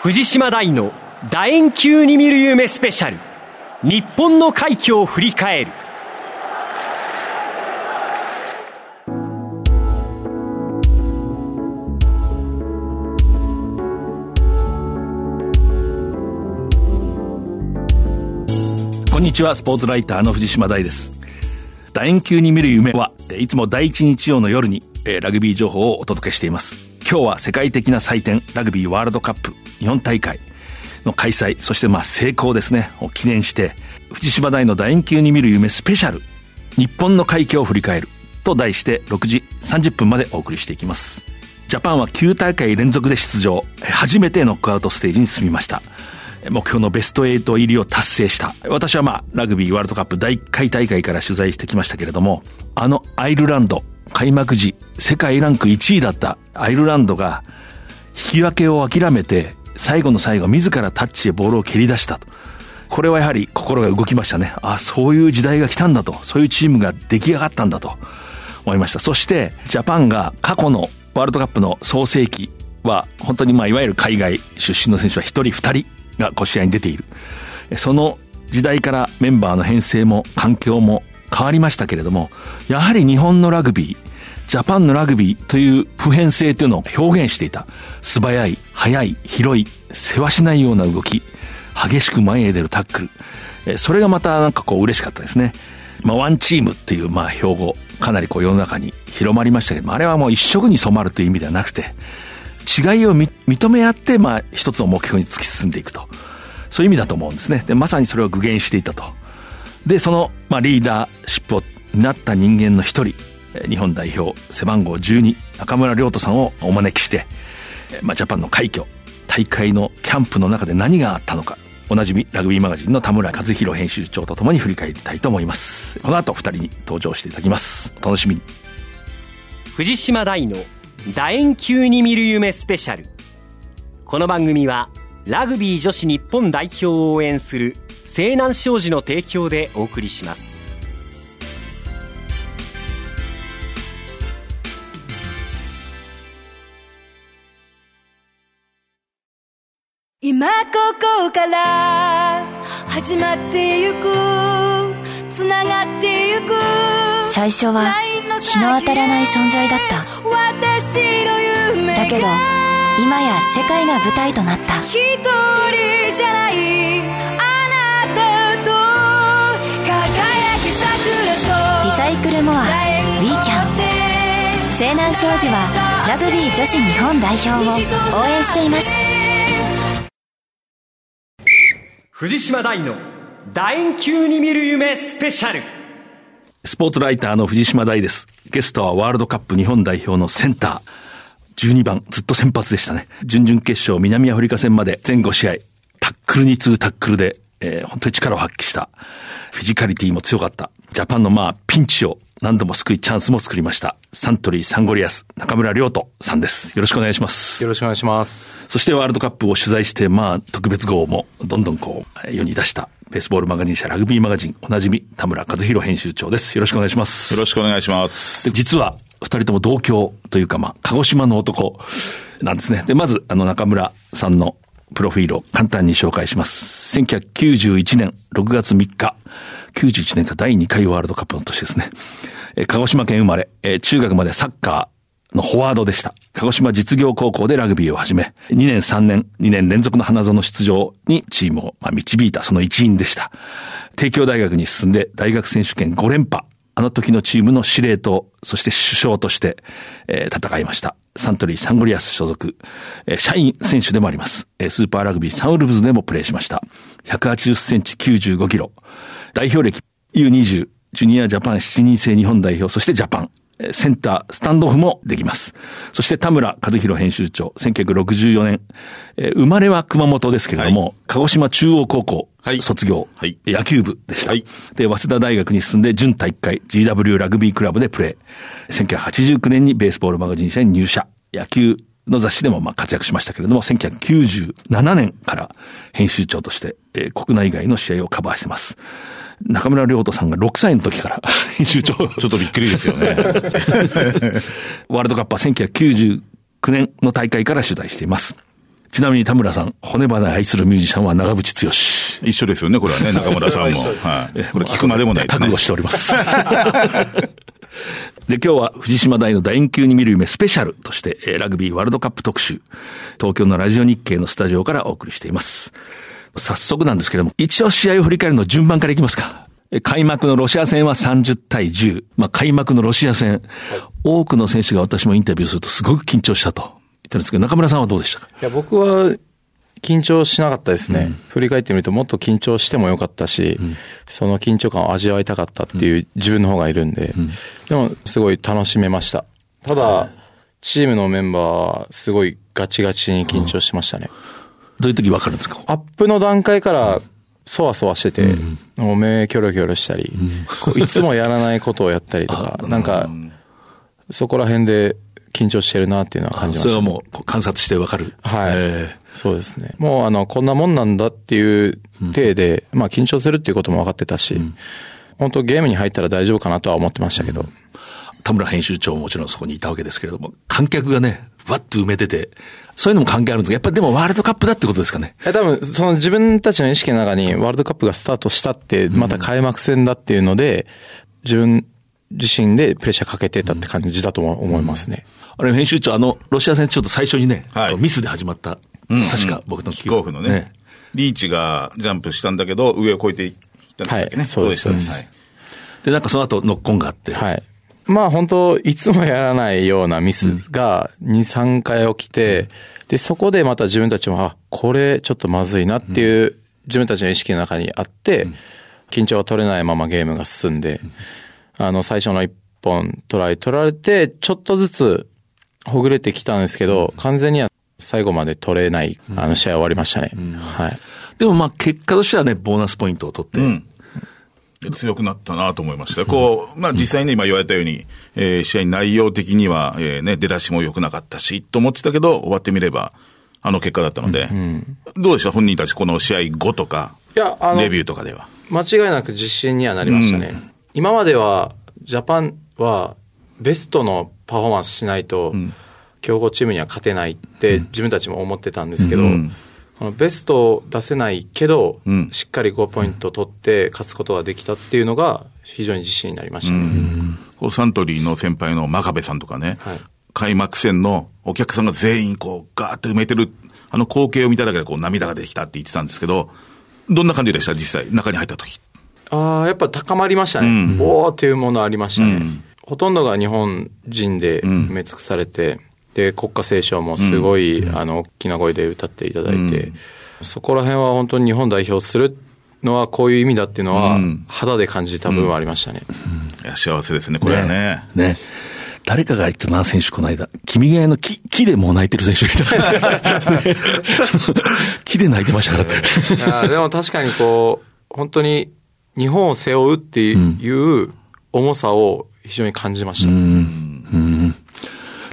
藤島大の楕円球に見る夢スペシャル。日本の快挙を振り返る。こんにちはスポーツライターの藤島大です。楕円球に見る夢はいつも第一日曜の夜にえラグビー情報をお届けしています。今日は世界的な祭典ラグビーワールドカップ日本大会の開催そしてまあ成功ですね。を記念して藤島大の楕円球に見る夢スペシャル日本の快挙を振り返ると題して6時30分までお送りしていきます。ジャパンは9大会連続で出場初めてノックアウトステージに進みました。目標のベスト8入りを達成した。私はまあ、ラグビーワールドカップ第1回大会から取材してきましたけれども、あのアイルランド、開幕時、世界ランク1位だったアイルランドが、引き分けを諦めて、最後の最後、自らタッチでボールを蹴り出したと。これはやはり心が動きましたね。あ、そういう時代が来たんだと。そういうチームが出来上がったんだと思いました。そして、ジャパンが過去のワールドカップの創世期は、本当にまあ、いわゆる海外出身の選手は一人二人がこう試合に出ている。その時代からメンバーの編成も環境も変わりましたけれども、やはり日本のラグビー、ジャパンのラグビーという普遍性というのを表現していた。素早い、速い、広い、世話しないような動き、激しく前へ出るタックル。それがまたなんかこう嬉しかったですね。まあワンチームっていうまあ標語、かなりこう世の中に広まりましたけども、あれはもう一色に染まるという意味ではなくて、違いを認め合って、まあ、一つの目標に突き進んでいくと。そういう意味だと思うんですね。で、まさにそれを具現していたと。で、その、まあ、リーダーシップをなった人間の一人、日本代表背番号12、中村亮斗さんをお招きして、まあ、ジャパンの快挙、大会のキャンプの中で何があったのか、おなじみラグビーマガジンの田村和弘編集長とともに振り返りたいと思います。この後二人に登場していただきます。お楽しみに。藤島大の楕円球に見る夢スペシャルこの番組はラグビー女子日本代表を応援する西南商事の提供でお送りします。今ここから始まってゆくつながってゆく最初は日の当たらない存在だった。だけど今や世界が舞台となった。一人じゃないモアウィーキャン西南商事はラグビー女子日本代表を応援しています藤島大の楕円球に見る夢スペシャルスポーツライターの藤島大です。ゲストはワールドカップ日本代表のセンター。12番、ずっと先発でしたね。準々決勝、南アフリカ戦まで全5試合、タックルに次ぐタックルで、えー、本当に力を発揮した。フィジカリティも強かった。ジャパンのまあ、ピンチを何度も救いチャンスも作りました。サントリーサンゴリアス、中村亮斗さんです。よろしくお願いします。よろしくお願いします。そしてワールドカップを取材して、まあ、特別号もどんどんこう、世に出したベースボールマガジン社ラグビーマガジン、おなじみ、田村和弘編集長です。よろしくお願いします。よろしくお願いします。実は、二人とも同郷というか、まあ、鹿児島の男なんですね。で、まず、あの、中村さんのプロフィールを簡単に紹介します。1991年6月3日、91年が第2回ワールドカップの年ですね。え鹿児島県生まれ、え中学までサッカー、のフォワードでした。鹿児島実業高校でラグビーを始め、2年3年、2年連続の花園出場にチームを導いたその一員でした。帝京大学に進んで大学選手権5連覇。あの時のチームの司令塔、そして首相として、えー、戦いました。サントリーサンゴリアス所属、えー、社員選手でもあります。えー、スーパーラグビーサンウルブズでもプレーしました。180センチ95キロ。代表歴 U20、ジュニアジャパン7人制日本代表、そしてジャパン。センター、スタンドオフもできます。そして田村和弘編集長、1964年、えー、生まれは熊本ですけれども、はい、鹿児島中央高校、卒業、はい、野球部でした、はい、で、早稲田大学に進んで準体育会 GW ラグビークラブでプレー。1989年にベースボールマガジン社に入社。野球の雑誌でもまあ活躍しましたけれども、1997年から編集長として、えー、国内外の試合をカバーしてます。中村亮太さんが6歳の時から 編集長。ちょっとびっくりですよね。ワールドカップは1999年の大会から取材しています。ちなみに田村さん、骨花愛するミュージシャンは長渕剛。一緒ですよね、これはね、中村さんも。はい。これ聞くまでもないですね。覚悟しております。で、今日は藤島大の楕円球に見る夢スペシャルとして、ラグビーワールドカップ特集、東京のラジオ日経のスタジオからお送りしています。早速なんですけれども、一応試合を振り返るの順番からいきますか。開幕のロシア戦は30対10。まあ、開幕のロシア戦、はい、多くの選手が私もインタビューするとすごく緊張したとんですけど、中村さんはどうでしたか？いや、僕は緊張しなかったですね、うん、振り返ってみるともっと緊張してもよかったし、うん、その緊張感を味わいたかったっていう自分の方がいるんで、うん、でもすごい楽しめました。ただ、チームのメンバーはすごいガチガチに緊張しましたね。どういう時わかるんですか？アップの段階からそわそわしてて、もう目キョロキョロしたり、いつもやらないことをやったりとか、なんか、そこら辺で緊張してるなっていうのは感じました、それはもう観察してわかる。はい。そうですね。もうあの、こんなもんなんだっていう体で、うん、まあ緊張するっていうことも分かってたし、うん、本当ゲームに入ったら大丈夫かなとは思ってましたけど。田村編集長ももちろんそこにいたわけですけれども、観客がね、わっと埋めてて、そういうのも関係あるんですが、やっぱりでもワールドカップだってことですかね？多分、その自分たちの意識の中にワールドカップがスタートしたって、また開幕戦だっていうので、自分自身でプレッシャーかけてたって感じだと思いますね。あれ、編集長、あの、ロシア戦ちょっと最初にね、はい、ミスで始まった。うん、確か僕のキックオフのね、ね、リーチがジャンプしたんだけど、上を越えていったんでしたっけね。はい、そうです、そうです。はい、で、なんかその後ノックオンがあって。はい。まあ本当、いつもやらないようなミスが2、3回起きて、で、そこでまた自分たちも、あ、これちょっとまずいなっていう自分たちの意識の中にあって、緊張が取れないままゲームが進んで、あの、最初の1本トライ取られて、ちょっとずつほぐれてきたんですけど、完全には最後まで取れない、あの、試合終わりましたね。はい。でもまあ、結果としてはね、ボーナスポイントを取って、うん。強くなったなと思いました。こう、まあ実際に今言われたように、えー、試合内容的には、えー、ね、出だしも良くなかったし、と思ってたけど、終わってみれば、あの結果だったので、うん、どうでした？本人たちこの試合後とか、いや、あの、レビューとかでは。間違いなく自信にはなりましたね。うん、今までは、ジャパンは、ベストのパフォーマンスしないと、強豪チームには勝てないって自分たちも思ってたんですけど、このベストを出せないけど、しっかり5ポイント取って勝つことができたっていうのが非常に自信になりました。ね。うサントリーの先輩の真壁さんとかね、はい、開幕戦のお客さんが全員こうガーッと埋めてる、あの光景を見ただけでこう涙が出てきたって言ってたんですけど、どんな感じでした？実際、中に入った時。ああ、やっぱ高まりましたね。うん、おーっていうものありましたね。うんほとんどが日本人で埋め尽くされて、うん、で、国家斉唱もすごい、うん、あの、大きな声で歌っていただいて、うん、そこら辺は本当に日本代表するのはこういう意味だっていうのは、肌で感じた部分はありましたね。いや、幸せですね、これはね。ね。ね誰かが言ったな、選手この間。君が代の木、木でもう泣いてる選手いた。木で泣いてましたからって。でも確かにこう、本当に日本を背負うっていう重さを非常に感じました。うん。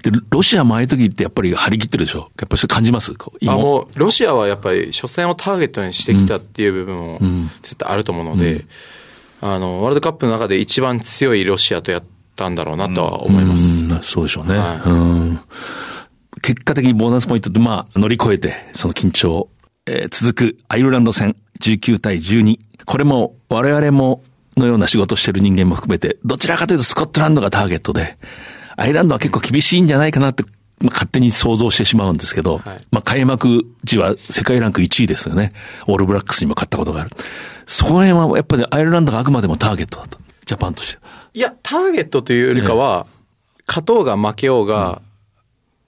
で、ロシアもああいう時ってやっぱり張り切ってるでしょ？やっぱりそれ感じます？あ、もう、ロシアはやっぱり初戦をターゲットにしてきたっていう部分も絶対あると思うので、うん、あの、ワールドカップの中で一番強いロシアとやったんだろうなとは思います。うん、そうでしょうね。はい、うん。結果的にボーナスポイントでまあ乗り越えて、その緊張、えー、続くアイルランド戦19対12。これも我々ものような仕事をしてる人間も含めて、どちらかというとスコットランドがターゲットで、アイルランドは結構厳しいんじゃないかなって、まあ、勝手に想像してしまうんですけど、はい、まあ開幕時は世界ランク1位ですよね。オールブラックスにも勝ったことがある。そこら辺はやっぱりアイルランドがあくまでもターゲットだと。ジャパンとして。いや、ターゲットというよりかは、勝とうが負けようが、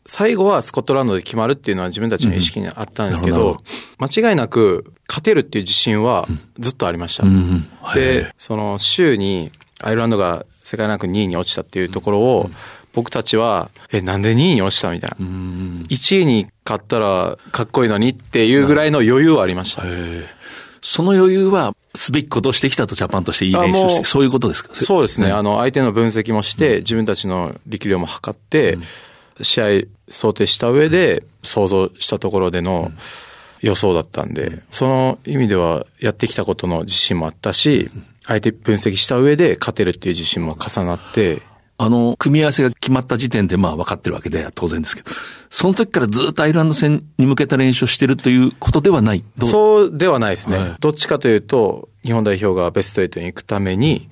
最後はスコットランドで決まるっていうのは自分たちの意識にあったんですけど、うん、間違いなく勝てるっていう自信はずっとありました。うん、で、その週にアイルランドが世界ランク2位に落ちたっていうところを、僕たちは、え、なんで2位に落ちたみたいな。1位に勝ったらかっこいいのにっていうぐらいの余裕はありました。その余裕は、すべきことをしてきたとジャパンとしていい練習して、そういうことですか？そうですね。あの、相手の分析もして、自分たちの力量も測って、試合想定した上で想像したところでの予想だったんで、その意味ではやってきたことの自信もあったし、相手分析した上で勝てるっていう自信も重なって、あの、組み合わせが決まった時点でまあ分かってるわけで当然ですけど、その時からずっとアイルランド戦に向けた練習をしてるということではない？そうではないですね、はい、どっちかというと、日本代表がベスト8に行くために、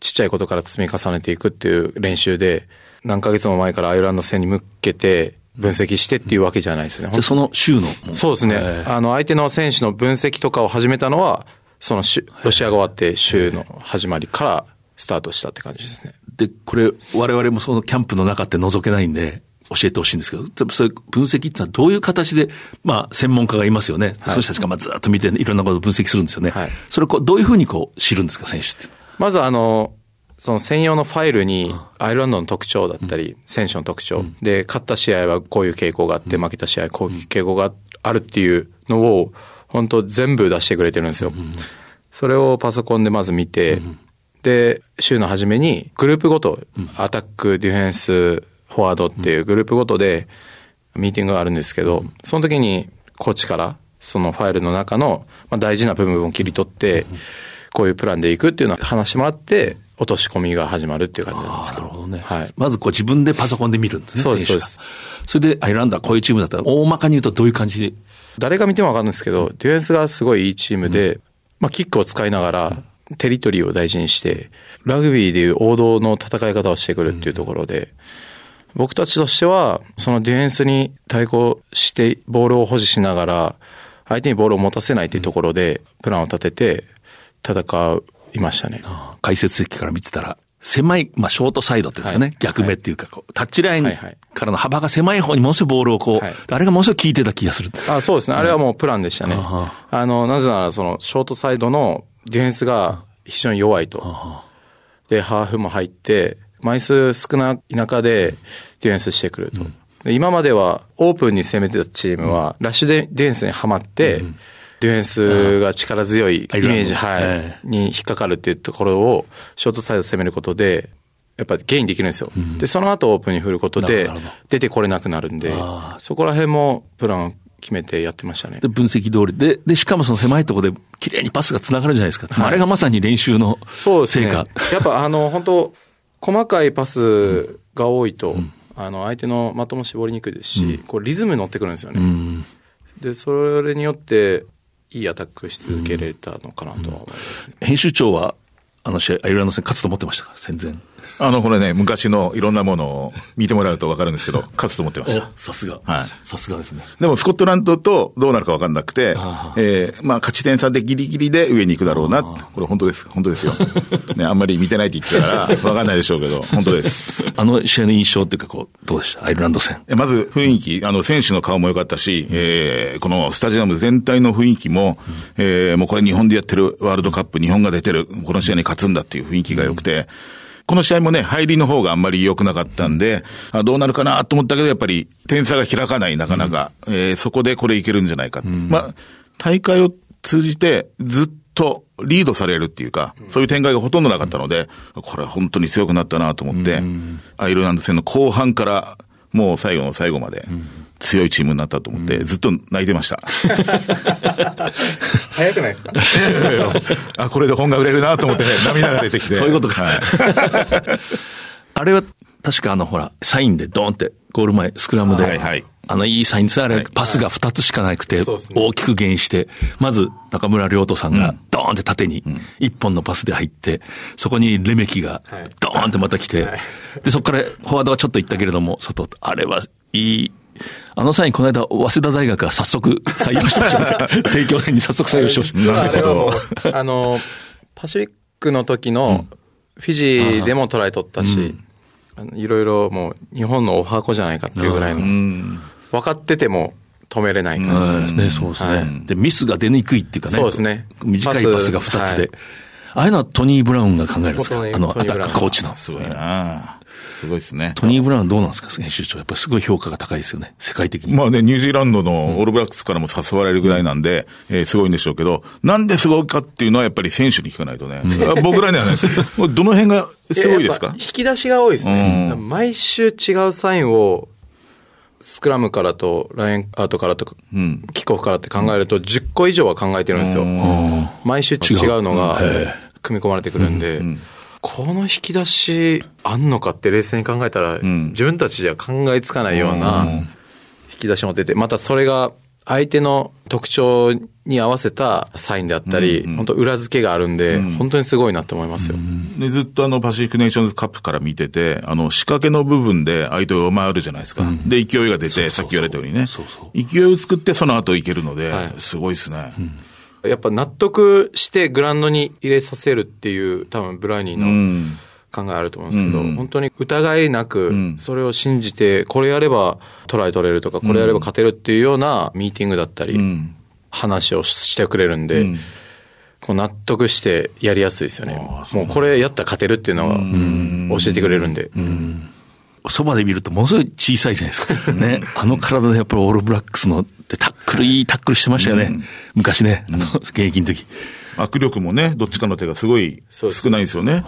ちっちゃいことから積み重ねていくっていう練習で、何ヶ月も前からアイルランド戦に向けて分析してっていうわけじゃないですね。じゃその週のそうですね。あの、相手の選手の分析とかを始めたのは、そのロシアが終わって週の始まりからスタートしたって感じですね。で、これ、我々もそのキャンプの中って覗けないんで、教えてほしいんですけど、そういう分析ってのはどういう形で、まあ、専門家がいますよね。はい、そういう人たちがまあずっと見て、いろんなことを分析するんですよね。はい、それこう、どういうふうにこう、知るんですか、選手って。まずあの、その専用のファイルに、アイルランドの特徴だったり、選手の特徴、で、勝った試合はこういう傾向があって、負けた試合こういう傾向があるっていうのを、本当全部出してくれてるんですよ。それをパソコンでまず見て、で、週の初めにグループごと、アタック、ディフェンス、フォワードっていうグループごとでミーティングがあるんですけど、その時にコーチからそのファイルの中の大事な部分を切り取って、こういうプランでいくっていうのを話もらって、落とし込みが始まるっていう感じなんですけど。なるほどね。はい。まずこう自分でパソコンで見るんですね。そうです、そうです。それでアイルランドはこういうチームだったら、大まかに言うとどういう感じ？で誰が見てもわかるんですけど、ディフェンスがすごいいいチームで、うん、まあキックを使いながら、テリトリーを大事にして、ラグビーでいう王道の戦い方をしてくるっていうところで、僕たちとしては、そのディフェンスに対抗して、ボールを保持しながら、相手にボールを持たせないっていうところで、プランを立てて、戦いましたね。解説席から見てたら、狭い、まあ、ショートサイドっていうんですかね、はい、逆目っていうか、こう、タッチラインからの幅が狭い方にものすごいボールをこう、はい、あれがものすごい効いてた気がする。あそうですね。あれはもうプランでしたね。あの、なぜならその、ショートサイドのディフェンスが非常に弱いと。で、ハーフも入って、枚数少ない中でディフェンスしてくると。うん、今まではオープンに攻めてたチームは、ラッシュでディフェンスにはまって、うん、ディフェンスが力強いイメージ、はい、に引っかかるっていうところを、ショートサイド攻めることで、やっぱりゲインできるんですよ。うん、で、その後オープンに振ることで、出てこれなくなるんで、そこら辺もプラン決めてやってましたね。で、分析通りで、で、しかもその狭いところで綺麗にパスが繋がるじゃないですか。はい、あれがまさに練習の成果。そうですね。やっぱあの、本当細かいパスが多いと、うん、あの、相手の的も絞りにくいですし、うん、こうリズム乗ってくるんですよね。うん、で、それによって、いいアタックし続けられたのかなとは思いますね、編集長は、あの試合、アイルランド戦勝つと思ってましたか？戦前。あの、これね、昔のいろんなものを見てもらうと分かるんですけど、勝つと思ってました。さすが。はい。さすがですね。でも、スコットランドとどうなるか分かんなくて、えー、まあ、勝ち点差でギリギリで上に行くだろうな。これ本当です。本当ですよ。ね、あんまり見てないって言ってたから、分かんないでしょうけど、本当です。あの試合の印象っていうか、こう、どうでした？アイルランド戦。まず、雰囲気、あの、選手の顔も良かったし、えー、このスタジアム全体の雰囲気も、えー、もうこれ日本でやってるワールドカップ、日本が出てる、この試合に勝つんだっていう雰囲気が良くて、この試合もね、入りの方があんまり良くなかったんで、あどうなるかなと思ったけど、やっぱり点差が開かない、なかなか。うん、えー、そこでこれいけるんじゃないか。うん、まあ、大会を通じてずっとリードされるっていうか、そういう展開がほとんどなかったので、これは本当に強くなったなと思って、アイルランド戦の後半からもう最後の最後まで、強いチームになったと思って、ずっと泣いてました。早くないですか？あ、これで本が売れるなと思って、涙が出てきて。そういうことか。はい、あれは、確かあの、ほら、サインでドーンって、ゴール前、スクラムで、はいはい、あの、いいサインです。あれ、パスが2つしかなくて、大きく減して、まず、中村亮斗さんが、ドーンって縦に、一本のパスで入って、そこにレメキが、ドーンってまた来て、で、そこからフォワードはちょっと行ったけれども、外、あれはいい、あの際にこの間、早稲田大学が早速採用しました、ね。帝京大に早速採用しました。なるほど。あの、パシフィックの時のフィジーでもトライ取ったし、いろいろもう日本のお箱じゃないかっていうぐらいの、分かってても止めれない感じですね。そうですね。で、ミスが出にくいっていうかね。そうですね。短いパスが2つで。ああいうのはトニー・ブラウンが考えるんですか？あの、アタックコーチの。すごいなすごいですね。トニー・ブラウンどうなんですか？編集長。やっぱりすごい評価が高いですよね。世界的に。まあね、ニュージーランドのオールブラックスからも誘われるぐらいなんで、うん、えー、すごいんでしょうけど、なんですごいかっていうのはやっぱり選手に聞かないとね。うん、僕らにはないです。どの辺がすごいですか？引き出しが多いですね。うん、毎週違うサインを、スクラムからと、ラインアウトからと、うん、キックオフからって考えると、10個以上は考えてるんですよ。毎週違うのが、組み込まれてくるんで、この引き出しあんのかって冷静に考えたら、ん。自分たちでは考えつかないような引き出しも出て、またそれが相手の特徴に合わせたサインであったり、本当裏付けがあるんで、本当にすごいなって思いますよ。で、ずっとあの、パシフィックネーションズカップから見てて、あの、仕掛けの部分で相手を上回るじゃないですか。で、勢いが出て、さっき言われたようにね。勢いを作って、その後いけるので、はい。すごいですね。やっぱ納得してグラウンドに入れさせるっていう、多分ブライニーうのん。考えあると思うんですけど、うん本当に疑いなくん、それを信じて、これやればトライ取れるとか、これやれば勝てるっていうようなミーティングだったり、うん。話をしてくれるんで、うんこう納得してやりやすいですよね。もうこれやったら勝てるっていうのは教えてくれるんで。そばで見るとものすごい小さいじゃないですか。ね。あの体でやっぱりオールブラックスのでタックル、いいタックルしてましたよね。昔ね。あの、現役の時。握力もね、どっちかの手がすごい少ないんですよね。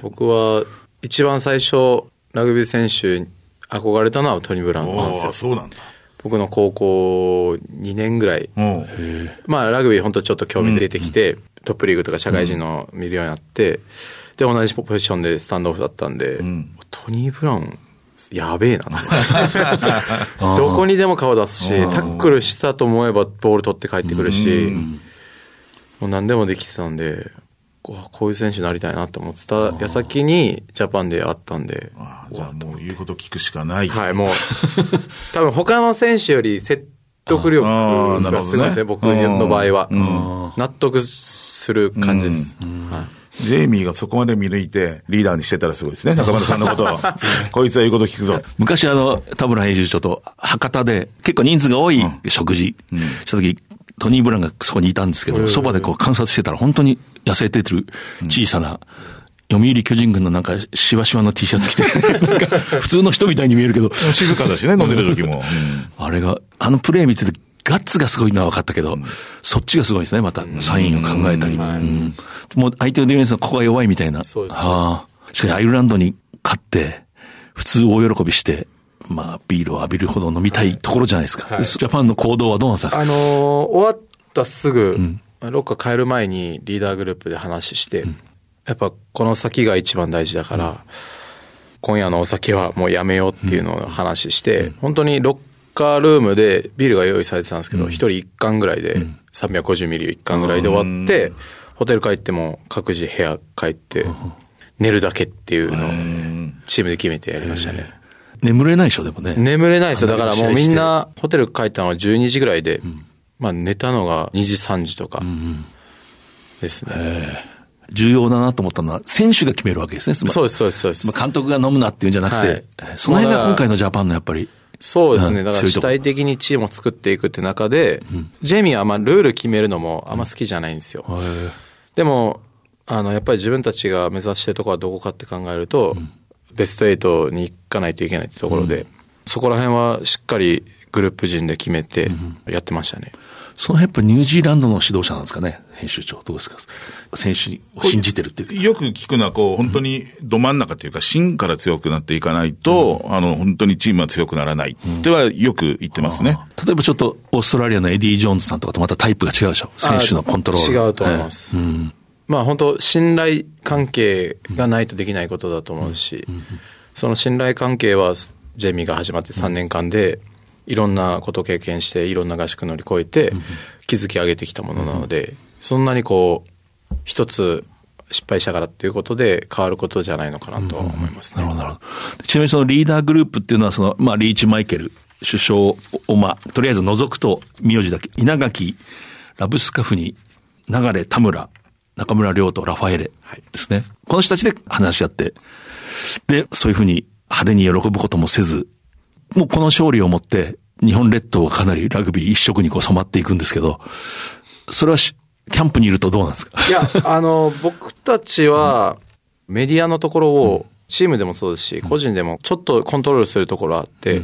僕は一番最初、ラグビー選手に憧れたのはトニー・ブラウンなんですよ。そうなんだ。僕の高校2年ぐらい。まあラグビー本当ちょっと興味出てきて、トップリーグとか社会人の見るようになって、で、同じポジションでスタンドオフだったんで、んトニー・ブラウン、やべえな。どこにでも顔出すし、タックルしたと思えばボール取って帰ってくるし、もう何でもできてたんで、こういう選手になりたいなと思ってた矢先にジャパンで会ったんで、あじゃあもう言うこと聞くしかない。はい、もう、多分他の選手より説得力がすごいですね、僕の場合は。うん。納得する感じです。はいジェイミーがそこまで見抜いてリーダーにしてたらすごいですね。中村さんのことを。こいつは言うこと聞くぞ。昔あの、田村編集長と博多で結構人数が多い食事した時、トニー・ブラウンがそこにいたんですけど、そばでこう観察してたら本当に痩せてる小さな、読売巨人軍のなんかしわしわの T シャツ着て、普通の人みたいに見えるけど、静かだしね、飲んでる時も。うんあれが、あのプレー見てて、ガッツがすごいのは分かったけど、そっちがすごいですね、また。サインを考えたり。うん。もう相手のディフェンスのここが弱いみたいな。そうです。ああ。しかしアイルランドに勝って、普通大喜びして、まあ、ビールを浴びるほど飲みたいところじゃないですか。はい。でジャパンの行動はどうなったんですか？あのー終わったすぐ、ロッカー帰る前にリーダーグループで話して、やっぱこの先が一番大事だから、今夜のお酒はもうやめようっていうのを話して、本当にロッカールームでビールが用意されてたんですけど、一、人一缶ぐらいで、350ミリ一缶ぐらいで終わって、ホテル帰っても各自部屋帰って、寝るだけっていうのをチームで決めてやりましたね。眠れないでしょ、でもね。眠れないですよ。だからもうみんあな、ホテル帰ったのは12時ぐらいで、まあ寝たのが2時3時とかですね。重要だなと思ったのは、選手が決めるわけですね。そうです、そうです、そうですま。あ監督が飲むなっていうんじゃなくて、はいその辺が今回のジャパンのやっぱり、そうですね。うんだから主体的にチームを作っていくって中で、ジェイミーはあんまルール決めるのもあんま好きじゃないんですよ。でも、あの、やっぱり自分たちが目指してるところはどこかって考えると、ベスト8に行かないといけないってところで、そこら辺はしっかりグループ陣で決めてやってましたね。その辺やっぱニュージーランドの指導者なんですかね、編集長。どうですか？選手を信じてるっていうか。よく聞くのは、こう、本当にど真ん中っていうか、芯から強くなっていかないと、あの、本当にチームは強くならないってはよく言ってますね。例えばちょっとオーストラリアのエディ・ジョーンズさんとかとまたタイプが違うでしょ？選手のコントロール。違うと思います。まあ本当信頼関係がないとできないことだと思うし、その信頼関係はジェイミーが始まって3年間で、いろんなことを経験して、いろんな合宿乗り越えて、築き上げてきたものなので、そんなにこう、一つ失敗したからっていうことで変わることじゃないのかなとは思いますね。なるほど、なるほど。ちなみにそのリーダーグループっていうのは、その、まあ、リーチ・マイケル首相を、まあ、とりあえず除くと、名字だけ、稲垣、ラブスカフに、流田村、中村亮とラファエレですね。この人たちで話し合って、で、そういうふうに派手に喜ぶこともせず、もうこの勝利をもって、日本列島がかなりラグビー一色にこう染まっていくんですけど、それはしキャンプにいるとどうなんですか？いや、あの、僕たちは、メディアのところを、チームでもそうですし、個人でもちょっとコントロールするところあって、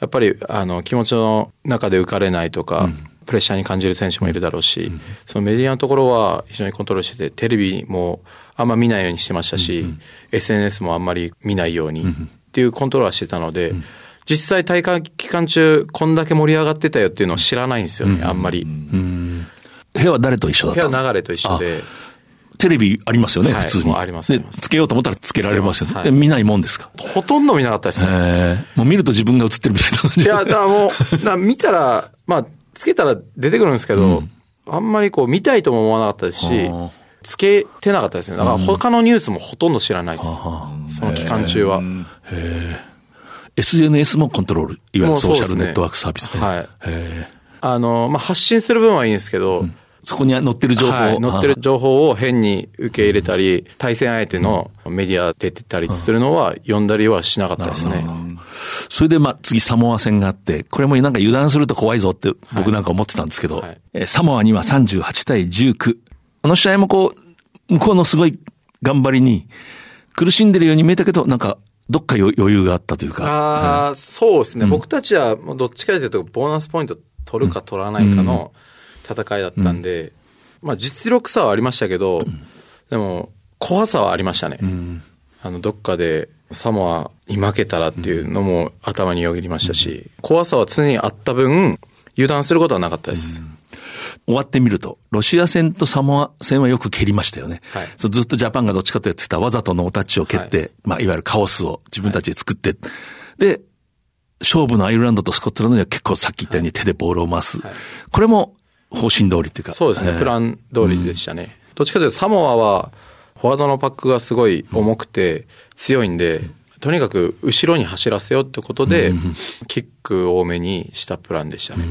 やっぱり、あの、気持ちの中で浮かれないとか、プレッシャーに感じる選手もいるだろうし、そのメディアのところは非常にコントロールしてて、テレビもあんま見ないようにしてましたし、SNS もあんまり見ないようにっていうコントロールはしてたので、実際大会期間中、こんだけ盛り上がってたよっていうのを知らないんですよね、あんまり。部屋は誰と一緒だっ部たんですか？屋流れと一緒で、テレビありますよね、はい普通に。ありますあでりますつけようと思ったらつけられますよね。はいで見ないもんですか？ほとんど見なかったですね。えーもう見ると自分が映ってるみたいな感じいや、だからもう、な見たら、まあ、つけたら出てくるんですけど、あんまりこう見たいとも思わなかったですしー、つけてなかったですね。だから他のニュースもほとんど知らないです。その期間中は。SNS もコントロール。いわゆるソーシャルネットワークサービスね。はい。え。ーあの、まあ、発信する分はいいんですけど、そこに載ってる情報、はい、載ってる情報を変に受け入れたり、対戦相手のメディア出てたりするのは読んだりはしなかったですね。それで、まあ、次サモア戦があって、これもなんか油断すると怖いぞって僕なんか思ってたんですけど、はい。えーサモアには38対19。この試合もこう、向こうのすごい頑張りに、苦しんでるように見えたけど、なんか、どっか余余裕があったというか。ああ、そうですね。僕たちはどっちかというと、ボーナスポイント取るか取らないかの戦いだったんで、まあ実力差はありましたけど、でも怖さはありましたね。あの、どっかでサモアに負けたらっていうのも頭によぎりましたし、怖さは常にあった分、油断することはなかったです。終わってみると、ロシア戦とサモア戦はよく蹴りましたよね。はい。ずっとジャパンがどっちかというとわざとノータッチを蹴って、はい。まあ、いわゆるカオスを自分たちで作って、で、勝負のアイルランドとスコットランドには結構さっき言ったように手でボールを回す。はい。これも方針通りっていうか。そうですね、えープラン通りでしたね。どっちかというとサモアは、フォワードのパックがすごい重くて強いんで、とにかく後ろに走らせようってことで、キック多めにしたプランでしたね。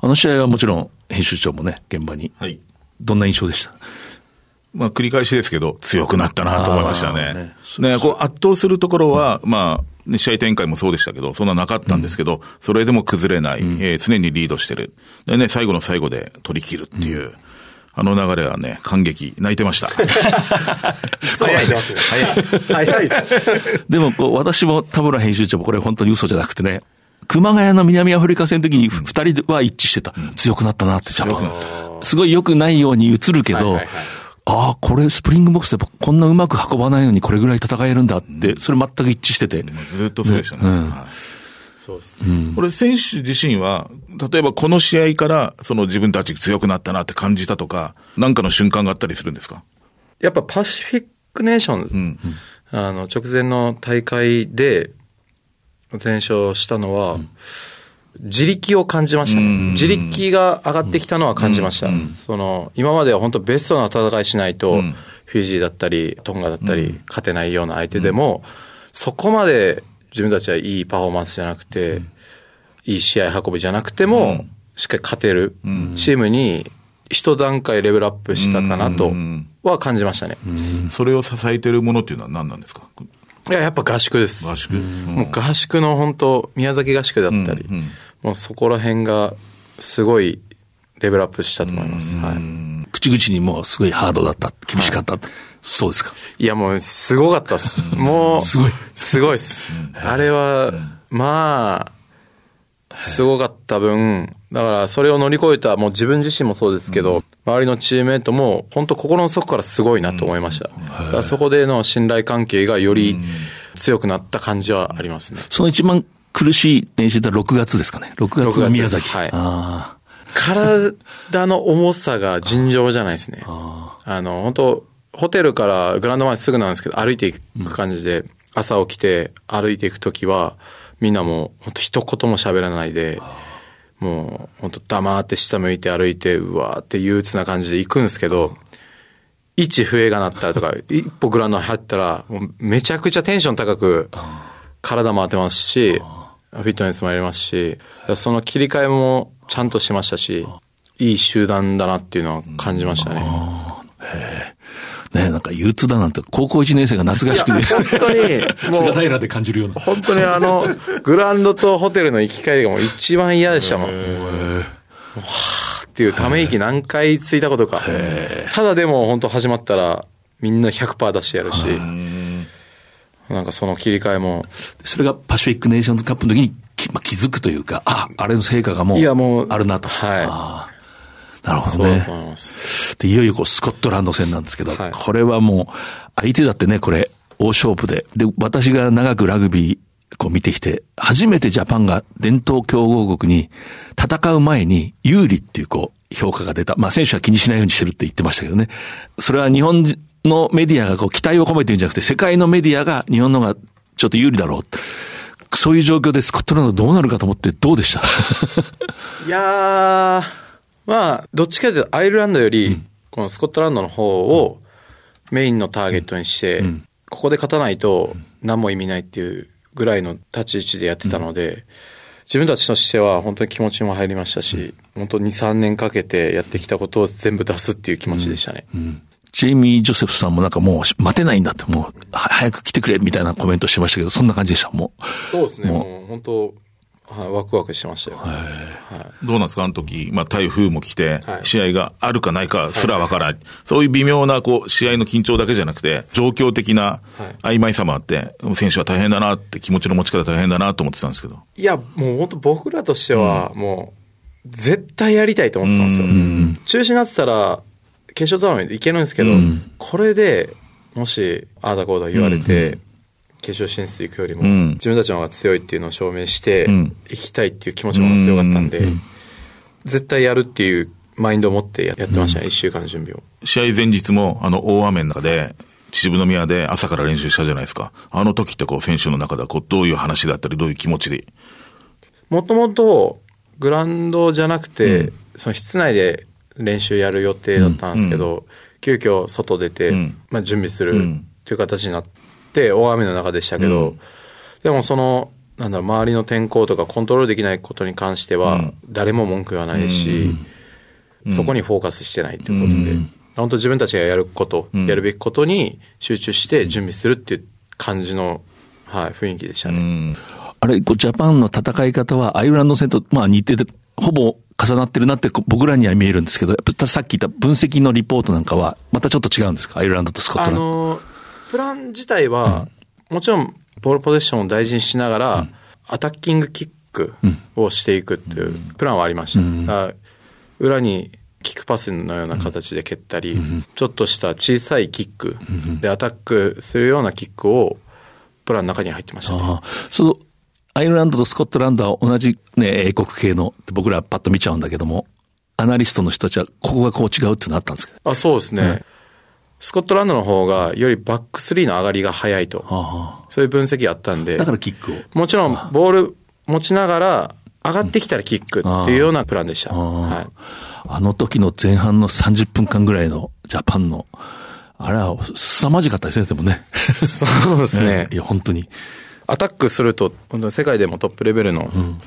あの試合はもちろん編集長もね、現場に。はい。どんな印象でした？まあ、繰り返しですけど、強くなったなと思いましたねね。ね、こう、圧倒するところは、まあ、ね試合展開もそうでしたけど、そんななかったんですけど、それでも崩れない、えー常にリードしてる。でね、最後の最後で取り切るっていう、あの流れはね、感激、泣いてました。早いです早い。早いです。でもこう、私も田村編集長もこれ本当に嘘じゃなくてね、熊谷の南アフリカ戦の時に二人は一致してた。強くなったなって、ジャパン。すごい良くないように映るけど、はいはいはいああ、これスプリングボックスでこんなうまく運ばないのにこれぐらい戦えるんだって、それ全く一致してて。ずっとそうでしたね。はい。そうですね。これ、選手自身は、例えばこの試合から、その自分たち強くなったなって感じたとか、なんかの瞬間があったりするんですか？やっぱパシフィックネーション。あの、直前の大会で全勝したのは、自力を感じましたね。うん。自力が上がってきたのは感じました。その、今までは本当ベストな戦いしないと、ん。フィジーだったり、トンガだったり、勝てないような相手でも、そこまで自分たちはいいパフォーマンスじゃなくて、いい試合運びじゃなくても、しっかり勝てるチームに一段階レベルアップしたかなとうん。は感じましたね。それを支えてるものっていうのは何なんですか？いや、やっぱ合宿です。合宿？もう合宿の本当宮崎合宿だったり、うんうんもうそこら辺がすごいレベルアップしたと思います。はい。口々にもうすごいハードだった、厳しかった。そうですか？いや、もうすごかったっす。もう、すごい。すごいっす。あれは、まあ、すごかった分、だからそれを乗り越えた、もう自分自身もそうですけど、周りのチームメイトも、本当心の底からすごいなと思いました。だからそこでの信頼関係がより強くなった感じはありますね。その一番苦しい練習って6月ですかね。6月の宮崎。6月ですはいあ体の重さが尋常じゃないですね。あの、本当ホテルからグラウンドまですぐなんですけど、歩いていく感じで、朝起きて歩いていくときは、みんなもう、本当一言も喋らないで、もう、本当黙って下向いて歩いて、うわーって憂鬱な感じで行くんですけど、一笛が鳴ったらとか、一歩グラウンド入ったら、めちゃくちゃテンション高く、体回ってますし、フィットネスもやりますし、その切り替えもちゃんとしましたし、いい集団だなっていうのは感じましたね。あ。ねなんか憂鬱だなんて、高校1年生が夏合宿で、本当に、も菅う、平で感じるような。本当にあの、グラウンドとホテルの行き帰りがもう一番嫌でしたもん。もうはぁっていうため息何回ついたことか。ただでも本当始まったらみんな100%出してやるし、なんかその切り替えも、それがパシフィックネーションズカップの時にきまあ気づくというか、あ、あれの成果がもう、いやもうあるなと。はいなるほどねそうだと。思います。で、いよいよこうスコットランド戦なんですけど、はいこれはもう、相手だってね、これ、大勝負で。で、私が長くラグビー、こう見てきて、初めてジャパンが伝統強豪国に戦う前に有利っていうこう、評価が出た。まあ選手は気にしないようにしてるって言ってましたけどね。それは日本のメディアがこう期待を込めてるんじゃなくて、世界のメディアが日本のがちょっと有利だろう。そういう状況でスコットランドどうなるかと思ってどうでした？いやー、まあ、どっちかというとアイルランドより、このスコットランドの方をメインのターゲットにして、ここで勝たないと何も意味ないっていうぐらいの立ち位置でやってたので、自分たちとしては本当に気持ちも入りましたし、本当2、3年かけてやってきたことを全部出すっていう気持ちでしたね。うん。ジェイミー・ジョセフさんもなんかもう待てないんだって、もう早く来てくれみたいなコメントしてましたけど、そんな感じでした、もう。そうですね、もう本当、はい、ワクワクしてましたよ。はい、どうなんですか？あの時、まあ台風も来て、試合があるかないかすらわからない。そういう微妙な、こう、試合の緊張だけじゃなくて、状況的な曖昧さもあって、選手は大変だなって気持ちの持ち方大変だなと思ってたんですけど。いや、もう本当僕らとしては、もう、絶対やりたいと思ってたんですよ。中止になってたら、決勝トーナメントいけるんですけど、これで、もし、ああだこうだ言われて、決勝進出行くよりも、自分たちの方が強いっていうのを証明して、行きたいっていう気持ちも強かったんで、絶対やるっていうマインドを持ってやってましたね、一、週間の準備を。試合前日も、あの、大雨の中で、秩父宮で朝から練習したじゃないですか。あの時ってこう、選手の中ではこう、どういう話だったり、どういう気持ちで？もともと、グラウンドじゃなくて、うん、その室内で練習やる予定だったんですけど、うん、急遽外出て、うん、まあ準備するっていう形になって大雨の中でしたけど、うん、でもその、なんだろう、周りの天候とかコントロールできないことに関しては、誰も文句言わないし、うん、そこにフォーカスしてないということで、うん、本当自分たちがやること、やるべきことに集中して準備するっていう感じの、はい、雰囲気でしたね。あれ、ジャパンの戦い方はアイルランド戦と、まあ似てて、ほぼ重なってるなって僕らには見えるんですけど、やっぱさっき言った分析のリポートなんかは、またちょっと違うんですか？アイルランドとスコットランド。あのープラン自体は、もちろん、ボールポゼッションを大事にしながら、アタッキングキックをしていくっていうプランはありました。裏にキックパスのような形で蹴ったり、ちょっとした小さいキックでアタックするようなキックをプランの中に入ってました。ね。そのアイルランドとスコットランドは同じね、英国系の、僕らパッと見ちゃうんだけども、アナリストの人たちはここがこう違うってなったんですか？あ、そうですね。スコットランドの方がよりバックスリーの上がりが早いと。はあ、そういう分析あったんで。だからキックを。もちろん、ボール持ちながら、上がってきたらキックっていうようなプランでした。はい、あの時の前半の30分間ぐらいのジャパンの、あれは凄まじかったですね、でもね。そうです ね。いや、本当に。アタックすると、本当に世界でもトップレベルの、うん、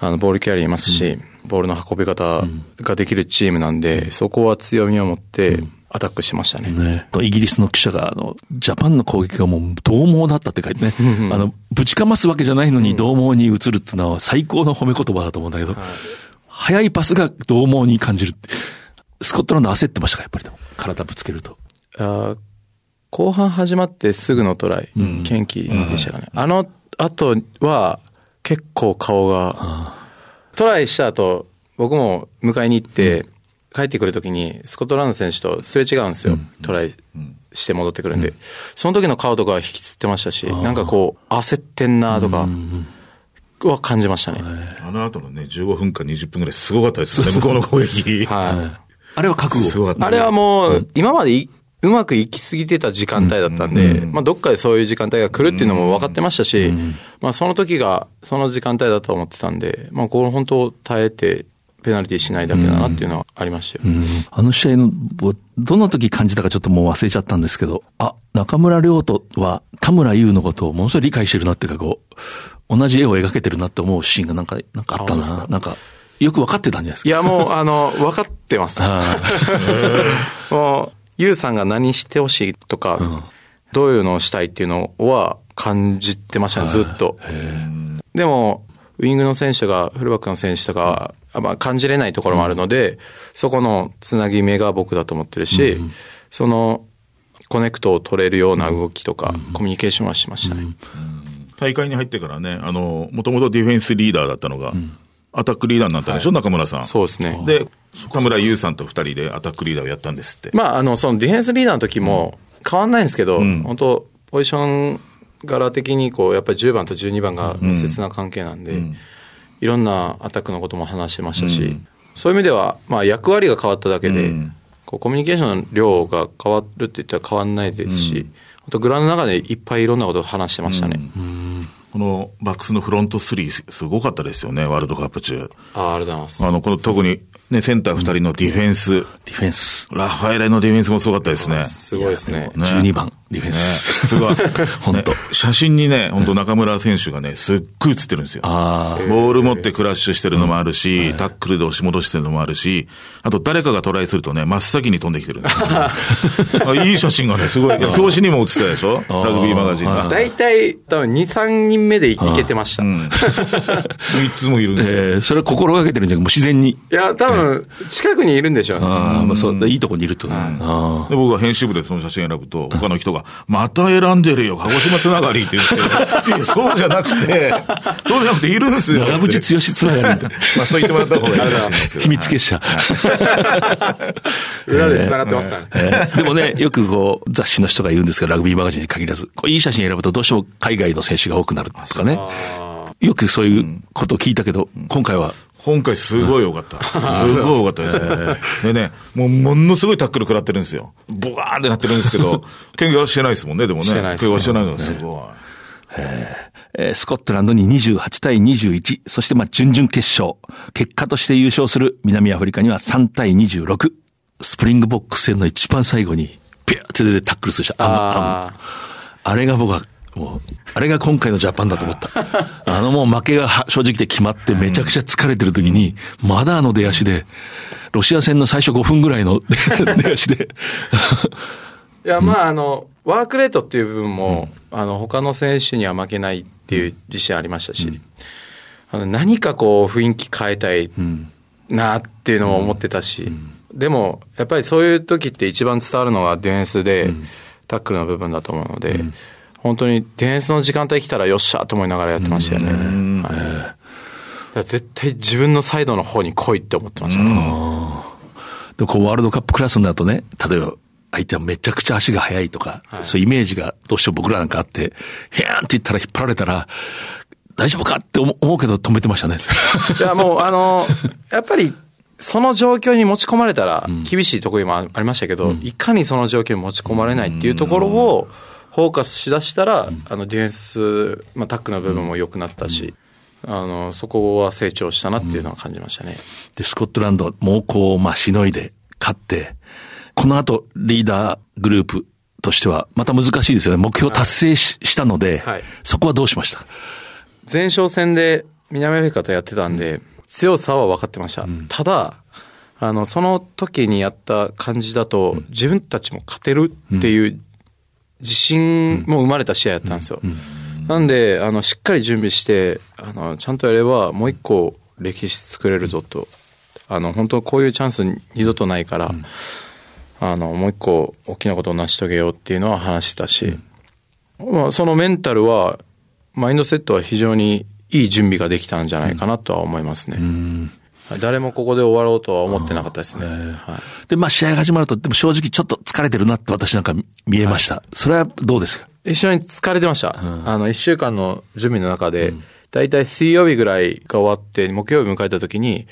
あの、ボールキャリーいますし、うん、ボールの運び方ができるチームなんで、うん、そこは強みを持って、アタックしましたね。ねイギリスの記者が、あの、ジャパンの攻撃がもう獰猛だったって書いてね、あの、ぶちかますわけじゃないのに獰猛に移るっていうのは最高の褒め言葉だと思うんだけど、はい、速いパスが獰猛に感じる。スコットランド焦ってましたか、やっぱり体ぶつけると。あ後半始まってすぐのトライ、うん、元気でしたかね。うん、あの後は結構顔が、トライした後、僕も迎えに行って、うん帰ってくるときに、スコットランド選手とすれ違うんですよ。トライして戻ってくるんで。その時の顔とか引きつってましたし、なんかこう、焦ってんなとか、は感じましたね。あの後のね、15分か20分ぐらいすごかったですよね、向こうの攻撃。はい。あれは覚悟。あれはもう、今までうまくいきすぎてた時間帯だったんで、まあどっかでそういう時間帯が来るっていうのも分かってましたし、まあその時がその時間帯だと思ってたんで、まあこれ本当耐えて、ペナルティしないだけだなっていうのはありましたよ。うんうん、あの試合の、どの時感じたかちょっともう忘れちゃったんですけど、あ、中村亮斗は田村優のことをものすごい理解してるなっていうか、こう、同じ絵を描けてるなって思うシーンがなんか、なんかあったな。なんか、よく分かってたんじゃないですか。いや、もう、あの、分かってます。もう、優さんが何してほしいとか、うん、どういうのをしたいっていうのは感じてましたね、ずっと。でも、ウィングの選手が、フルバックの選手とか、まあ、感じれないところもあるので、うん、そこのつなぎ目が僕だと思ってるし、うん、そのコネクトを取れるような動きとか、コミュニケーションはしましたね。大会に入ってからね、あの、もともとディフェンスリーダーだったのが、アタックリーダーになったでしょ、はい、中村さん。そうですね。で、田村優さんと二人でアタックリーダーをやったんですって。まあ、あの、そのディフェンスリーダーの時も変わんないんですけど、うん、本当ポジション柄的に、こう、やっぱり10番と12番が密接な関係なんで、うんうんいろんなアタックのことも話してましたし、うん、そういう意味では、まあ役割が変わっただけで、こうコミュニケーションの量が変わるって言ったら変わんないですし、あとグラウンドの中でいっぱいいろんなことを話してましたね。このバックスのフロント3、すごかったですよね、ワールドカップ中。ああ、ありがとうございます。あの、この特に、ね、センター2人のディフェンス。ディフェンス。ラファエレのディフェンスもすごかったですね。すごいですね。ね12番、ディフェンね、ス。すごい。本当ね写真にね、本当中村選手がね、すっごい写ってるんですよ。ああ。ボール持ってクラッシュしてるのもあるし、タックルで押し戻してるのもあるし、あと誰かがトライするとね、真っ先に飛んできてるんですよ、あいい写真がね、すごい。表紙にも写ってたでしょ？ラグビーマガジンが。大体、多分2、3人目でいいけてました。うん。いつもいるんですよ。えー、それは心がけてるんじゃなくもう自然に。いや、多分、近くにいるんでしょうね。ああ、まあそう、いいとこにいると。あで、僕が編集部でその写真選ぶと、他の人が、また選んでるよ、鹿児島つながりって言って、いや、そうじゃなくて、そうじゃなくているんですあ。よ。長渕剛つながりみたいな。まあそう言ってもらった方がいいかもしれないですけど。秘密結社。裏で繋がってますからね。えーでもね、よくこう、雑誌の人が言うんですけど、ラグビーマガジンに限らず、こういい写真選ぶとどうしても海外の選手が多くなるとかね。よくそういうことを聞いたけど、今回は、今回すごい良かった。すごい良かったですね。でね、もうものすごいタックル食らってるんですよ。ボガーンってなってるんですけど、怪我はしてないですもんね、でもね。してないですね怪我はしてないのがすごい。えースコットランドに28対21、そしてまあ準々決勝、結果として優勝する南アフリカには3対26、スプリングボックス戦の一番最後に、ピューって出てタックルするでしょ。あのああれが僕は、もう、あれが今回のジャパンだと思った。あのもう負けがは正直で決まってめちゃくちゃ疲れてる時に、まだあの出足で、ロシア戦の最初5分ぐらいの 出足で、いや、まあ、あの、ワークレートっていう部分も、あの、他の選手には負けないっていう自信ありましたし、あの何かこう、雰囲気変えたいなっていうのも思ってたし、でも、やっぱりそういう時って一番伝わるのがディフェンスで、タックルの部分だと思うので、本当にディフェンスの時間帯来たらよっしゃと思いながらやってましたよね。はい絶対自分のサイドの方に来いって思ってましたね。でもこうワールドカップクラスになるとね、例えば相手はめちゃくちゃ足が速いとか、はいそういうイメージがどうしても僕らなんかあって、へーんって言ったら引っ張られたら、大丈夫かって思う思うけど止めてましたね。いや、もう、あの、やっぱり、その状況に持ち込まれたら、厳しいところもありましたけど、いかにその状況に持ち込まれないっていうところを、フォーカスしだしたら、あの、ディフェンス、まあ、タックの部分も良くなったし、あの、そこは成長したなっていうのは感じましたね。で、スコットランド、猛攻をまあしのいで勝って、この後リーダーグループとしては、また難しいですよね。目標達成し,、したので、はい。そこはどうしました？前哨戦で南アフリカとやってたんで、強さは分かってました。ただ、あの、その時にやった感じだと、自分たちも勝てるっていう自信も生まれた試合やったんですよ。なんで、あの、しっかり準備して、あの、ちゃんとやれば、もう一個歴史作れるぞと。あの、本当こういうチャンス二度とないから、あの、もう一個大きなことを成し遂げようっていうのは話してたし、まあ、そのメンタルは、マインドセットは非常にいい準備ができたんじゃないかなとは思いますね。はい誰もここで終わろうとは思ってなかったですね。はい。で、まあ試合が始まると、でも正直ちょっと疲れてるなって私なんか見えました。それはどうですか？一緒に疲れてました。あの、一週間の準備の中で、だいたい水曜日ぐらいが終わって、木曜日迎えた時に、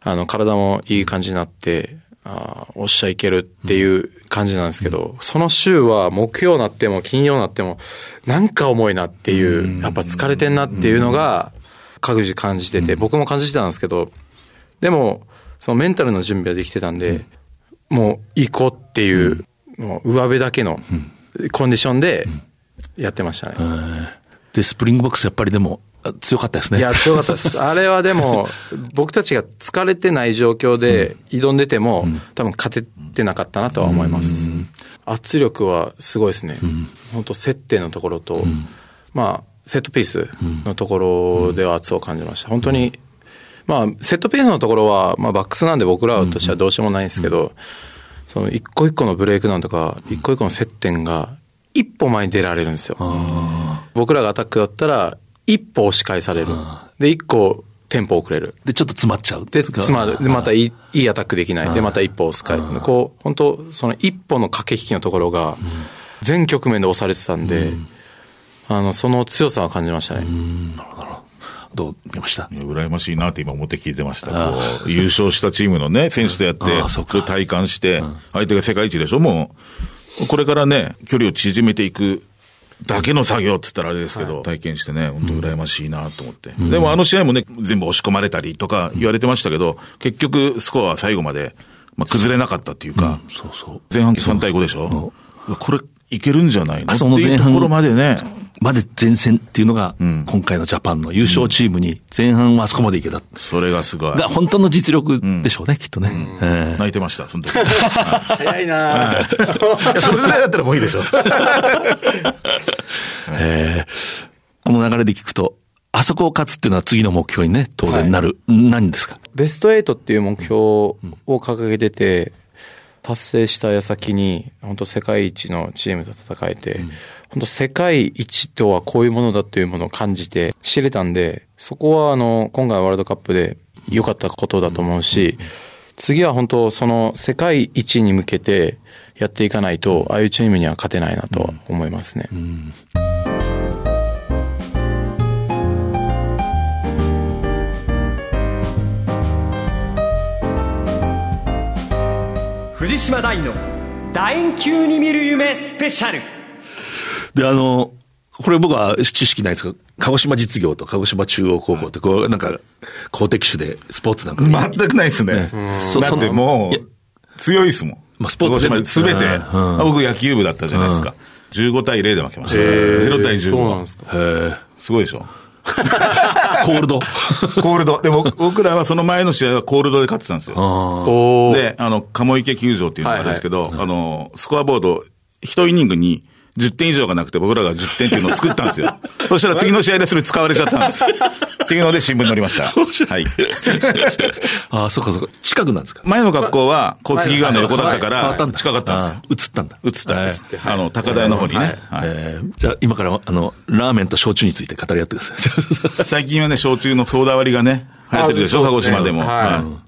あの、体もいい感じになって、あーよっしゃいけるっていう感じなんですけど、その週は木曜になっても金曜になっても、なんか重いなっていう、やっぱ疲れてんなっていうのが、各自感じてて、僕も感じてたんですけど、でも、そのメンタルの準備はできてたんで、もう行こうっていう、もう上辺だけのコンディションでやってましたね。で、スプリングボックスやっぱりでもあ強かったですね。いや、強かったです。あれはでも、僕たちが疲れてない状況で挑んでても、多分勝ててなかったなとは思います。圧力はすごいですね。本当接点のところと、まあ、セットピースのところでは圧を感じました。本当に、まあ、セットピースのところは、まあ、バックスなんで僕らとしてはどうしようもないんですけど、その一個一個のブレイクダウンとか、一個一個の接点が、一歩前に出られるんですよ。僕らがアタックだったら、一歩押し返される。で、一個テンポ遅れる。で、ちょっと詰まっちゃう。で、詰まる。で、またいいいいアタックできない。で、また一歩押すかい。こう、本当その一歩の駆け引きのところが、全局面で押されてたんで、あの、その強さは感じましたね。どう見ました？羨ましいなって今思って聞いてました。優勝したチームのね、選手とやって、それ体感して、相手が世界一でしょ、もう。これからね、距離を縮めていくだけの作業って言ったらあれですけど、はい、体験してね、本当羨ましいなと思って、うん。でもあの試合もね、全部押し込まれたりとか言われてましたけど、結局スコアは最後まで、まあ、崩れなかったっていうか、うん、そうそう。前半3対5でしょ？これ、いけるんじゃないの？っていうところまでね。まで前線っていうのが、今回のジャパンの優勝チームに前半はあそこまでいけた。それがすごい。が本当の実力でしょうね、きっとね。泣いてました、その時。早いなそれぐらいだったらもういいでしょ。えこの流れで聞くと、あそこを勝つっていうのは次の目標にね、当然なる。何ですか？ベスト8っていう目標を掲げてて、達成した矢先に、本当世界一のチームと戦えて、本当世界一とはこういうものだというものを感じて知れたんで、そこはあの、今回ワールドカップで良かったことだと思うし、次は本当その世界一に向けてやっていかないと、ああいうチームには勝てないなと思いますね。うん藤島大の楕円球に見る夢スペシャルで、あの、これ僕は知識ないですけど、鹿児島実業と鹿児島中央高校って、こう、なんか、公的種でスポーツなんか。全くないですね。ねだってもう、強いですもん。まあ、スポーツすべて、僕野球部だったじゃないですか。15対0で負けました。0対15。そうなんですか。すごいでしょ。コールド。コールド。でも僕らはその前の試合はコールドで勝ってたんですよ。で、あの、鴨池球場っていうのがあるんですけど、はいはい、あの、スコアボード、1イニングに10点以上がなくて僕らが10点っていうのを作ったんですよ。そしたら次の試合でそれ使われちゃったんです。っていうので新聞に載りました。はい。ああ、そうかそうか。近くなんですか？前の学校は交通川の横だったから、近かったんですよ。移ったんだ。移ったんです。あの、高台の方にね。じゃあ今からあの、ラーメンと焼酎について語り合ってください。最近はね、焼酎のソーダ割りがね、流行ってるでしょ、鹿児島でも。はい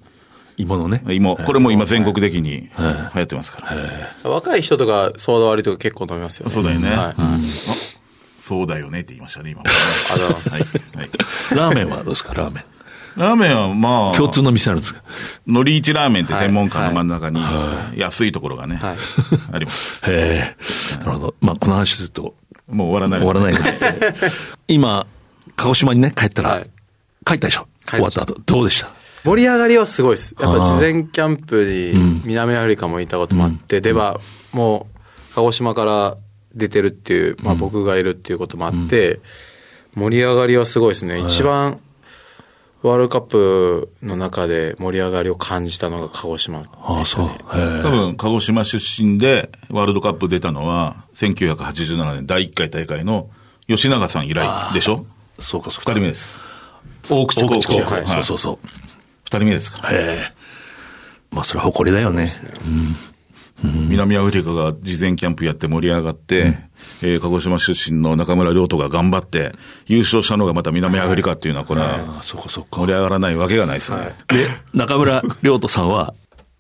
芋のね。芋。これも今全国的に流行ってますから。若い人とかソーダ割りとか結構飲みますよね。そうだよね。そうだよねって言いましたね、今。ありがとうございます。ラーメンはどうですか、ラーメン。ラーメンはまあ。共通の店あるんですか？のり市ラーメンって天文館の真ん中に、安いところがね、あります。へえ。なるほど。まあ、この話すると。もう終わらない。終わらないで。今、鹿児島にね、帰ったら、帰ったでしょ？終わった後。どうでした？盛り上がりはすごいです。やっぱ事前キャンプに南アフリカもいたこともあって、では、もう、鹿児島から出てるっていう、まあ僕がいるっていうこともあって、盛り上がりはすごいですね。一番、ワールドカップの中で盛り上がりを感じたのが鹿児島、ね、ああ、そう。多分、鹿児島出身でワールドカップ出たのは、1987年第1回大会の吉永さん以来でしょ？そうか、そうか。二人目です。大口高校。はい、そうそうそう。二人目ですから。へえ。まあ、それは誇りだよね。うん、南アフリカが事前キャンプやって盛り上がって、うん、えー、鹿児島出身の中村亮斗が頑張って、優勝したのがまた南アフリカっていうのは、これは、盛り上がらないわけがないですね。で、中村亮斗さんは、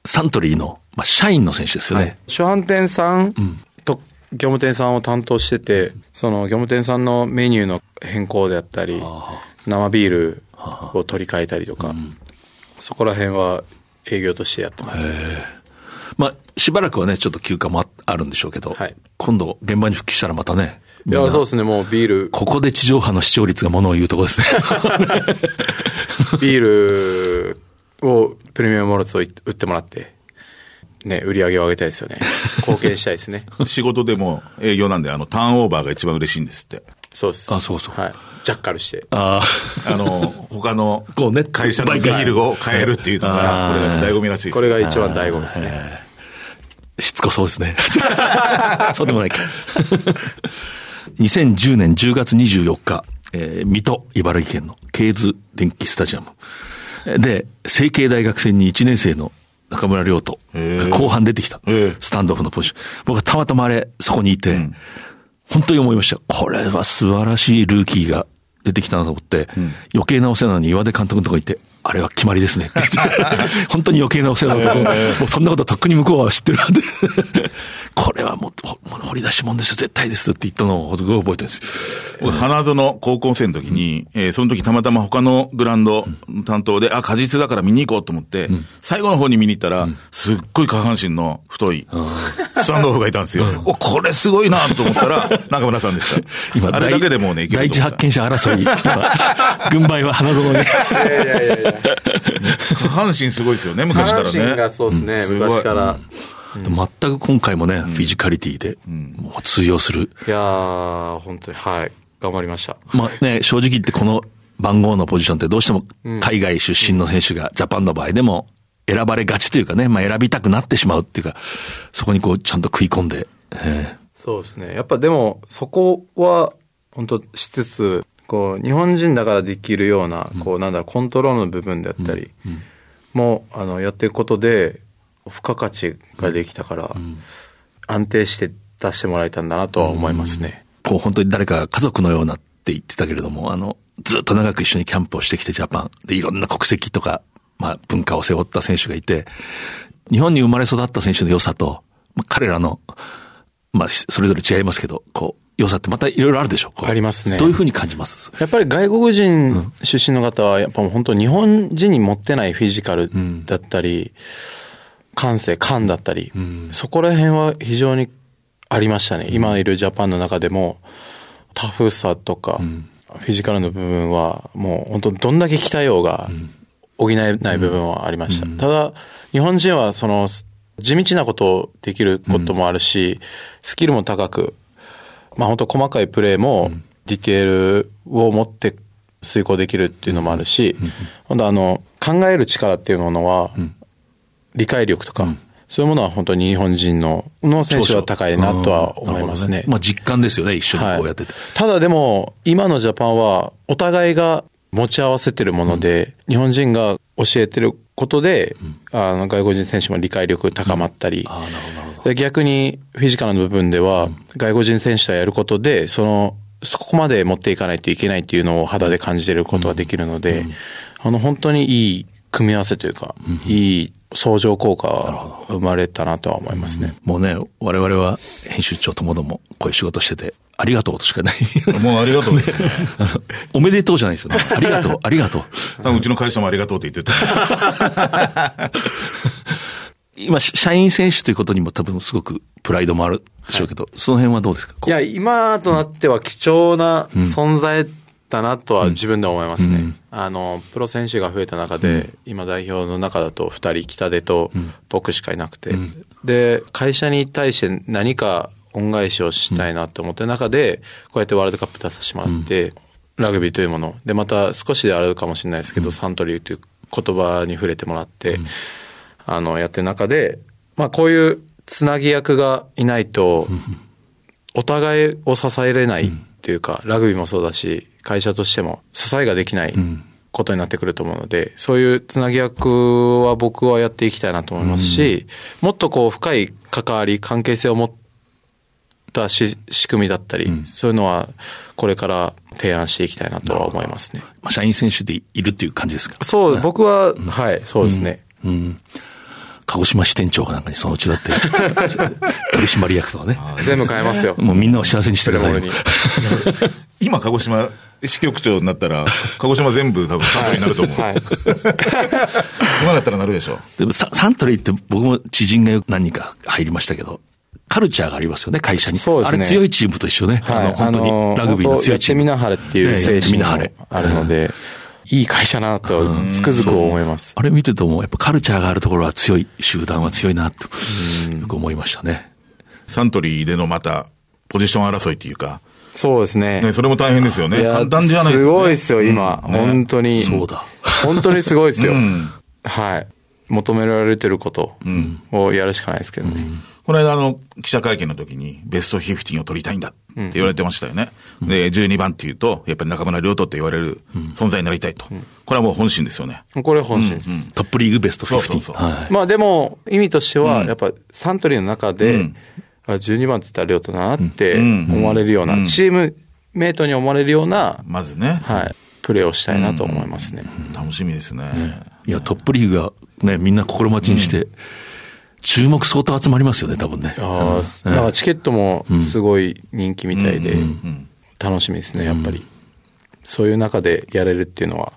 サントリーの、まあ、社員の選手ですよね。はい、初販店さんと業務店さんを担当してて、その業務店さんのメニューの変更であったり、生ビールを取り替えたりとか、うんそこら辺は営業としてやってます。まあ、しばらくはね、ちょっと休暇もあるんでしょうけど、はい、今度現場に復帰したらまたね。いや、そうですね、もうビール。ここで地上波の視聴率がものを言うところですね。ビールを、プレミアムモルツを売ってもらって、ね、売り上げを上げたいですよね。貢献したいですね。仕事でも営業なんで、あの、ターンオーバーが一番嬉しいんですって。そうです。あ、そうそう。はい。ジャッカルして。ああ。あの、他の会社のビールを買えるっていうのが、これが醍醐味らしいです。これが一番醍醐味ですね。しつこそうですね。そうでもないか。2010年10月24日、えー、水戸、茨城県のケーズ電気スタジアム。で、成蹊大学戦に1年生の中村亮斗が後半出てきた。スタンドオフのポジション。僕はたまたまあれ、そこにいて、うん本当に思いました。これは素晴らしいルーキーが出てきたなと思って、うん、余計なお世話なのに岩出監督のとこ行って、あれは決まりですね。本当に余計なお世話だと、もうそんなこととっくに向こうは知ってるんで、これはもう、掘り出し物ですよ、絶対ですって言ったのをすごい覚えてるんですよ。花園高校生の時に、うん、えー、その時たまたま他のグランド担当で、あ、果実だから見に行こうと思って、うん、最後の方に見に行ったら、うん、すっごい下半身の太い、スタンドオフがいたんですよ。お、これすごいなと思ったら、中村さんでした。今、あれだけでもうね、第一発見者争い、今、軍配は花園に。いやいやいや。下半身すごいですよね、昔からね。下半身がそうですね、昔から。全く今回もね、フィジカリティで、もう通用する。いやー、本当に、はい。頑張りました。まあね、正直言ってこの番号のポジションってどうしても海外出身の選手がジャパンの場合でも選ばれがちというかね、まあ選びたくなってしまうっていうか、そこにこうちゃんと食い込んで。えー、そうですね。やっぱでも、そこは、本当しつつ、こう、日本人だからできるような、こう、なんだろう、コントロールの部分であったり、も、あの、やっていくことで、付加価値ができたから、安定して出してもらえたんだなとは思いますね。こう、本当に誰か家族のようなって言ってたけれども、あの、ずっと長く一緒にキャンプをしてきてジャパンでいろんな国籍とか、まあ文化を背負った選手がいて、日本に生まれ育った選手の良さと、まあ、彼らの、まあそれぞれ違いますけど、こう、良さってまたいろいろあるでしょ？う。ありますね。どういうふうに感じます？やっぱり外国人出身の方は、やっぱ本当日本人に持ってないフィジカルだったり、感性、感だったり、そこら辺は非常にありましたね。今いるジャパンの中でも、タフさとか、フィジカルの部分は、もう本当どんだけ鍛えようが、補えない部分はありました。ただ、日本人はその、地道なことをできることもあるし、スキルも高く、まあ本当細かいプレーもディテールを持って遂行できるっていうのもあるし、本当あの、考える力っていうものは、理解力とか、そういうものは本当に日本人の、の選手は高いなとは思いますね。ね。まあ実感ですよね、一緒にこうやってて。はい、ただでも、今のジャパンは、お互いが持ち合わせてるもので、うん、日本人が教えてることで、うん、あの外国人選手も理解力高まったり、うん、逆にフィジカルの部分では、外国人選手とやることで、その、そこまで持っていかないといけないっていうのを肌で感じてることができるので、あの本当にいい組み合わせというか、いい相乗効果が生まれたなとは思いますね。もうね、我々は編集長ともどもこういう仕事してて、ありがとうとしかない。もうありがとうですね。おめでとうじゃないですよね。ありがとう、ありがとう。うちの会社もありがとうって言ってた。今、社員選手ということにも多分すごくプライドもあるでしょうけど、はい、その辺はどうですか？いや、今となっては貴重な存在だなとは自分で思いますね。うん、あの、プロ選手が増えた中で、うん、今代表の中だと2人、北出と僕しかいなくて、うん、で、会社に対して何か恩返しをしたいなと思ってる中で、こうやってワールドカップ出させてもらって、ラグビーというもの、で、また少しであるかもしれないですけど、サントリーという言葉に触れてもらって、あの、やってる中で、まあこういうつなぎ役がいないと、お互いを支えれないっていうか、ラグビーもそうだし、会社としても支えができないことになってくると思うので、そういうつなぎ役は僕はやっていきたいなと思いますし、もっとこう深い関わり、関係性を持ったし仕組みだったり、うん、そういうのはこれから提案していきたいなとは思いますね。まあ、社員選手でいるっていう感じですか？そう、僕は、うん、はい、そうですね。うん、うん鹿児島支店長かなんかにそのうちだって、取締役とかね。全部変えますよ。もうみんなを幸せにしてください。今、鹿児島支局長になったら、鹿児島全部多分サントリーになると思う。はい。今だったらなるでしょ。でもササントリーって僕も知人が何人か入りましたけど、カルチャーがありますよね、会社に。そうですね。あれ強いチームと一緒ね。はい、あの、本当にラグビーの強いチーム。やってみなはれっていう精神があるので、いい会社なと、つくづく思います。あれ見てても、やっぱカルチャーがあるところは強い、集団は強いなと、よく思いましたね。サントリーでのまた、ポジション争いっていうか、そうですね。ね、それも大変ですよね。簡単じゃないですすごいですよ、今。うんね、本当に。そうだ。本当にすごいですよ。うん、はい。求められてることをやるしかないですけどね。うんこの間あの、記者会見の時に、ベスト15を取りたいんだって言われてましたよね。うん、で、12番っていうと、やっぱり中村亮斗って言われる存在になりたいと。うん、これはもう本心ですよね。これは本心です、うんうん。トップリーグベスト15。そうそうそうはい、まあでも、意味としては、やっぱサントリーの中で、うん、12番って言ったら亮斗だなって思われるような、チームメイトに思われるような、まずね。はい。プレーをしたいなと思いますね。楽しみですね。いや、トップリーグがね、みんな心待ちにして、注目相当集まりますよね、多分ね。ああ、だからチケットもすごい人気みたいで、楽しみですね、やっぱり。そういう中でやれるっていうのは、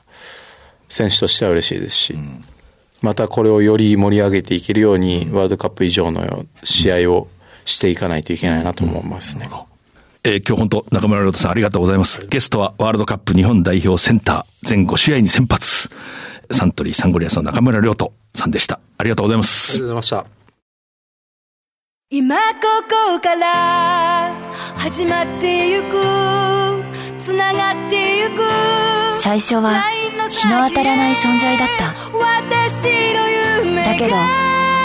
選手としては嬉しいですし、またこれをより盛り上げていけるように、ワールドカップ以上の試合をしていかないといけないなと思いますね。えー、今日本当中村亮太さんありがとうございます。ゲストはワールドカップ日本代表センター全5試合に先発。サントリーサンゴリアスの中村亮太さんでした。ありがとうございます。ありがとうございました。今ここから始まってゆくつながってゆく最初は日の当たらない存在だっただけど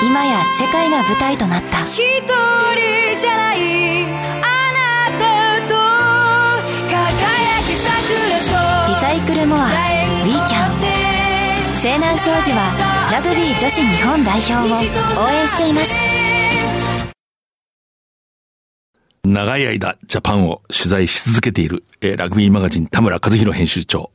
今や世界が舞台となった一人じゃないあなたと輝き桜そうリサイクルモア西南商事はラグビー女子日本代表を応援しています長い間ジャパンを取材し続けている、えー、ラグビーマガジン田村和弘編集長。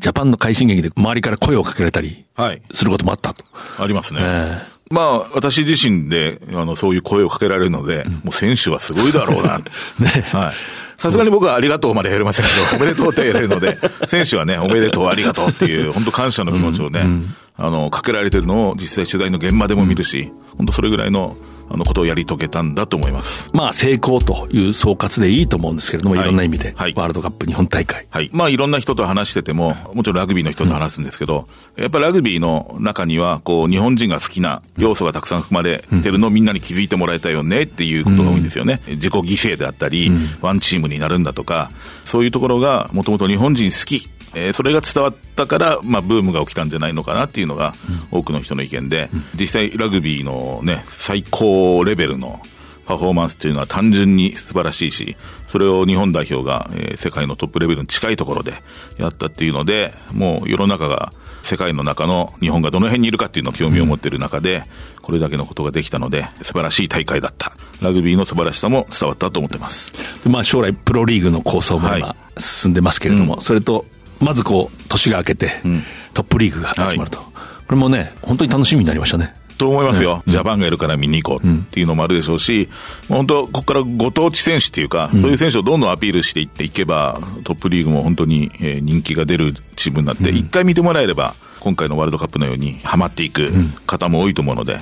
ジャパンの快進撃で周りから声をかけられたり、することもあったと。はい、ありますね。えーまあ、私自身で、あの、そういう声をかけられるので、うん、もう選手はすごいだろうな。ね。はい。さすがに僕はありがとうまでやりませんけど、おめでとうってやれるので、選手はね、おめでとう、ありがとうっていう、本当感謝の気持ちをね、うん。うん、あの、かけられてるのを実際取材の現場でも見るし、本当それぐらいのあのことをやり遂げたんだと思います。まあ成功という総括でいいと思うんですけれども、はい、いろんな意味で、はい、ワールドカップ日本大会。はい。まあいろんな人と話してても、もちろんラグビーの人と話すんですけど、うん、やっぱりラグビーの中には、こう、日本人が好きな要素がたくさん含まれてるのをみんなに気づいてもらいたいよねっていうことが多いんですよね。うん、自己犠牲であったり、うん、ワンチームになるんだとか、そういうところがもともと日本人好きえー、それが伝わったから、まあ、ブームが起きたんじゃないのかなっていうのが、多くの人の意見で、実際、ラグビーのね、最高レベルのパフォーマンスっていうのは単純に素晴らしいし、それを日本代表が、えー、世界のトップレベルに近いところでやったっていうので、もう世の中が、世界の中の日本がどの辺にいるかっていうのを興味を持っている中で、これだけのことができたので、素晴らしい大会だった。ラグビーの素晴らしさも伝わったと思ってます。まあ将来プロリーグの構想も今進んでますけれども、はいうん、それとまずこう、年が明けて、トップリーグが始まると。はい、これもね、本当に楽しみになりましたね。と思いますよ、ジャパンがいるから見に行こうっていうのもあるでしょうし、うん、本当、ここからご当地選手っていうか、そういう選手をどんどんアピールしていっていけば、トップリーグも本当に人気が出るチームになって、一、回見てもらえれば、今回のワールドカップのようにはまっていく方も多いと思うので、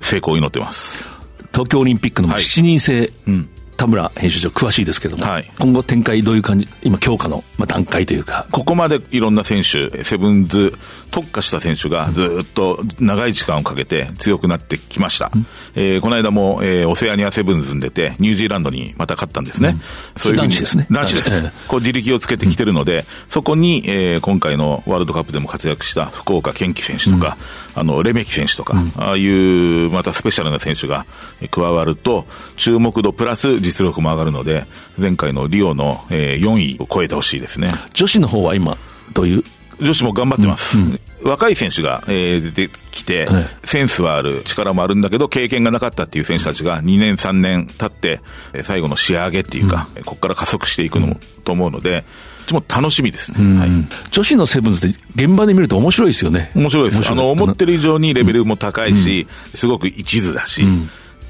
成功を祈ってます。東京オリンピックの7人制、はいうん田村編集長詳しいですけれども、はい、今後展開どういう感じ、今強化の、まあ、段階というか。ここまでいろんな選手、セブンズ特化した選手がずっと長い時間をかけて強くなってきました。うん、えー、この間も、えー、オセアニアセブンズに出て、ニュージーランドにまた勝ったんですね。うん、そういう男子ですね。男子です。こう自力をつけてきてるので、うん、そこに、えー、今回のワールドカップでも活躍した福岡健貴選手とか、あの、レメキ選手とか、ああいうまたスペシャルな選手が加わると、注目度プラス実力も上がるので、前回のリオの、えー、4位を超えてほしいですね。女子の方は今、どういう？女子も頑張ってます。うんうん。若い選手が、えー、出てきて、センスはある、力もあるんだけど、経験がなかったっていう選手たちが2年、3年経って、最後の仕上げっていうか、うん、ここから加速していくのも、と思うので、も楽しみですね、はい、女子のセブンズって現場で見ると面白いですよね。面白いです。あの、思ってる以上にレベルも高いし、すごく一途だし、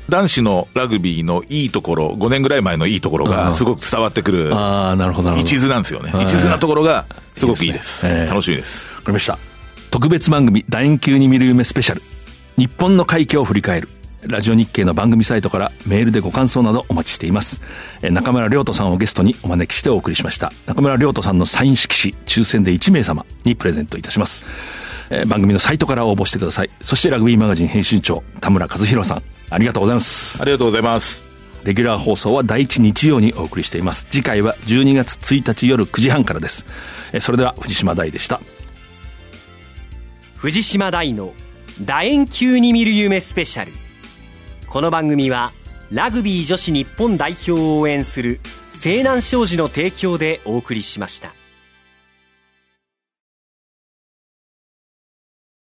男子のラグビーのいいところ、5年ぐらい前のいいところがすごく伝わってくる。ああ、なるほど、一途なんですよね。一途なところがすごくいいです。楽しみです。わかりました。特別番組、楕円球に見る夢スペシャル。日本の快挙を振り返る。ラジオ日経の番組サイトからメールでご感想などお待ちしています。中村亮斗さんをゲストにお招きしてお送りしました。中村亮斗さんのサイン色紙、抽選で1名様にプレゼントいたします。番組のサイトから応募してください。そしてラグビーマガジン編集長、田村和弘さん、ありがとうございます。ありがとうございます。レギュラー放送は第一日曜にお送りしています。次回は12月1日夜9時半からです。それでは藤島大でした。藤島大の楕円球に見る夢スペシャル。この番組はラグビー女子日本代表を応援する西南商事の提供でお送りしました。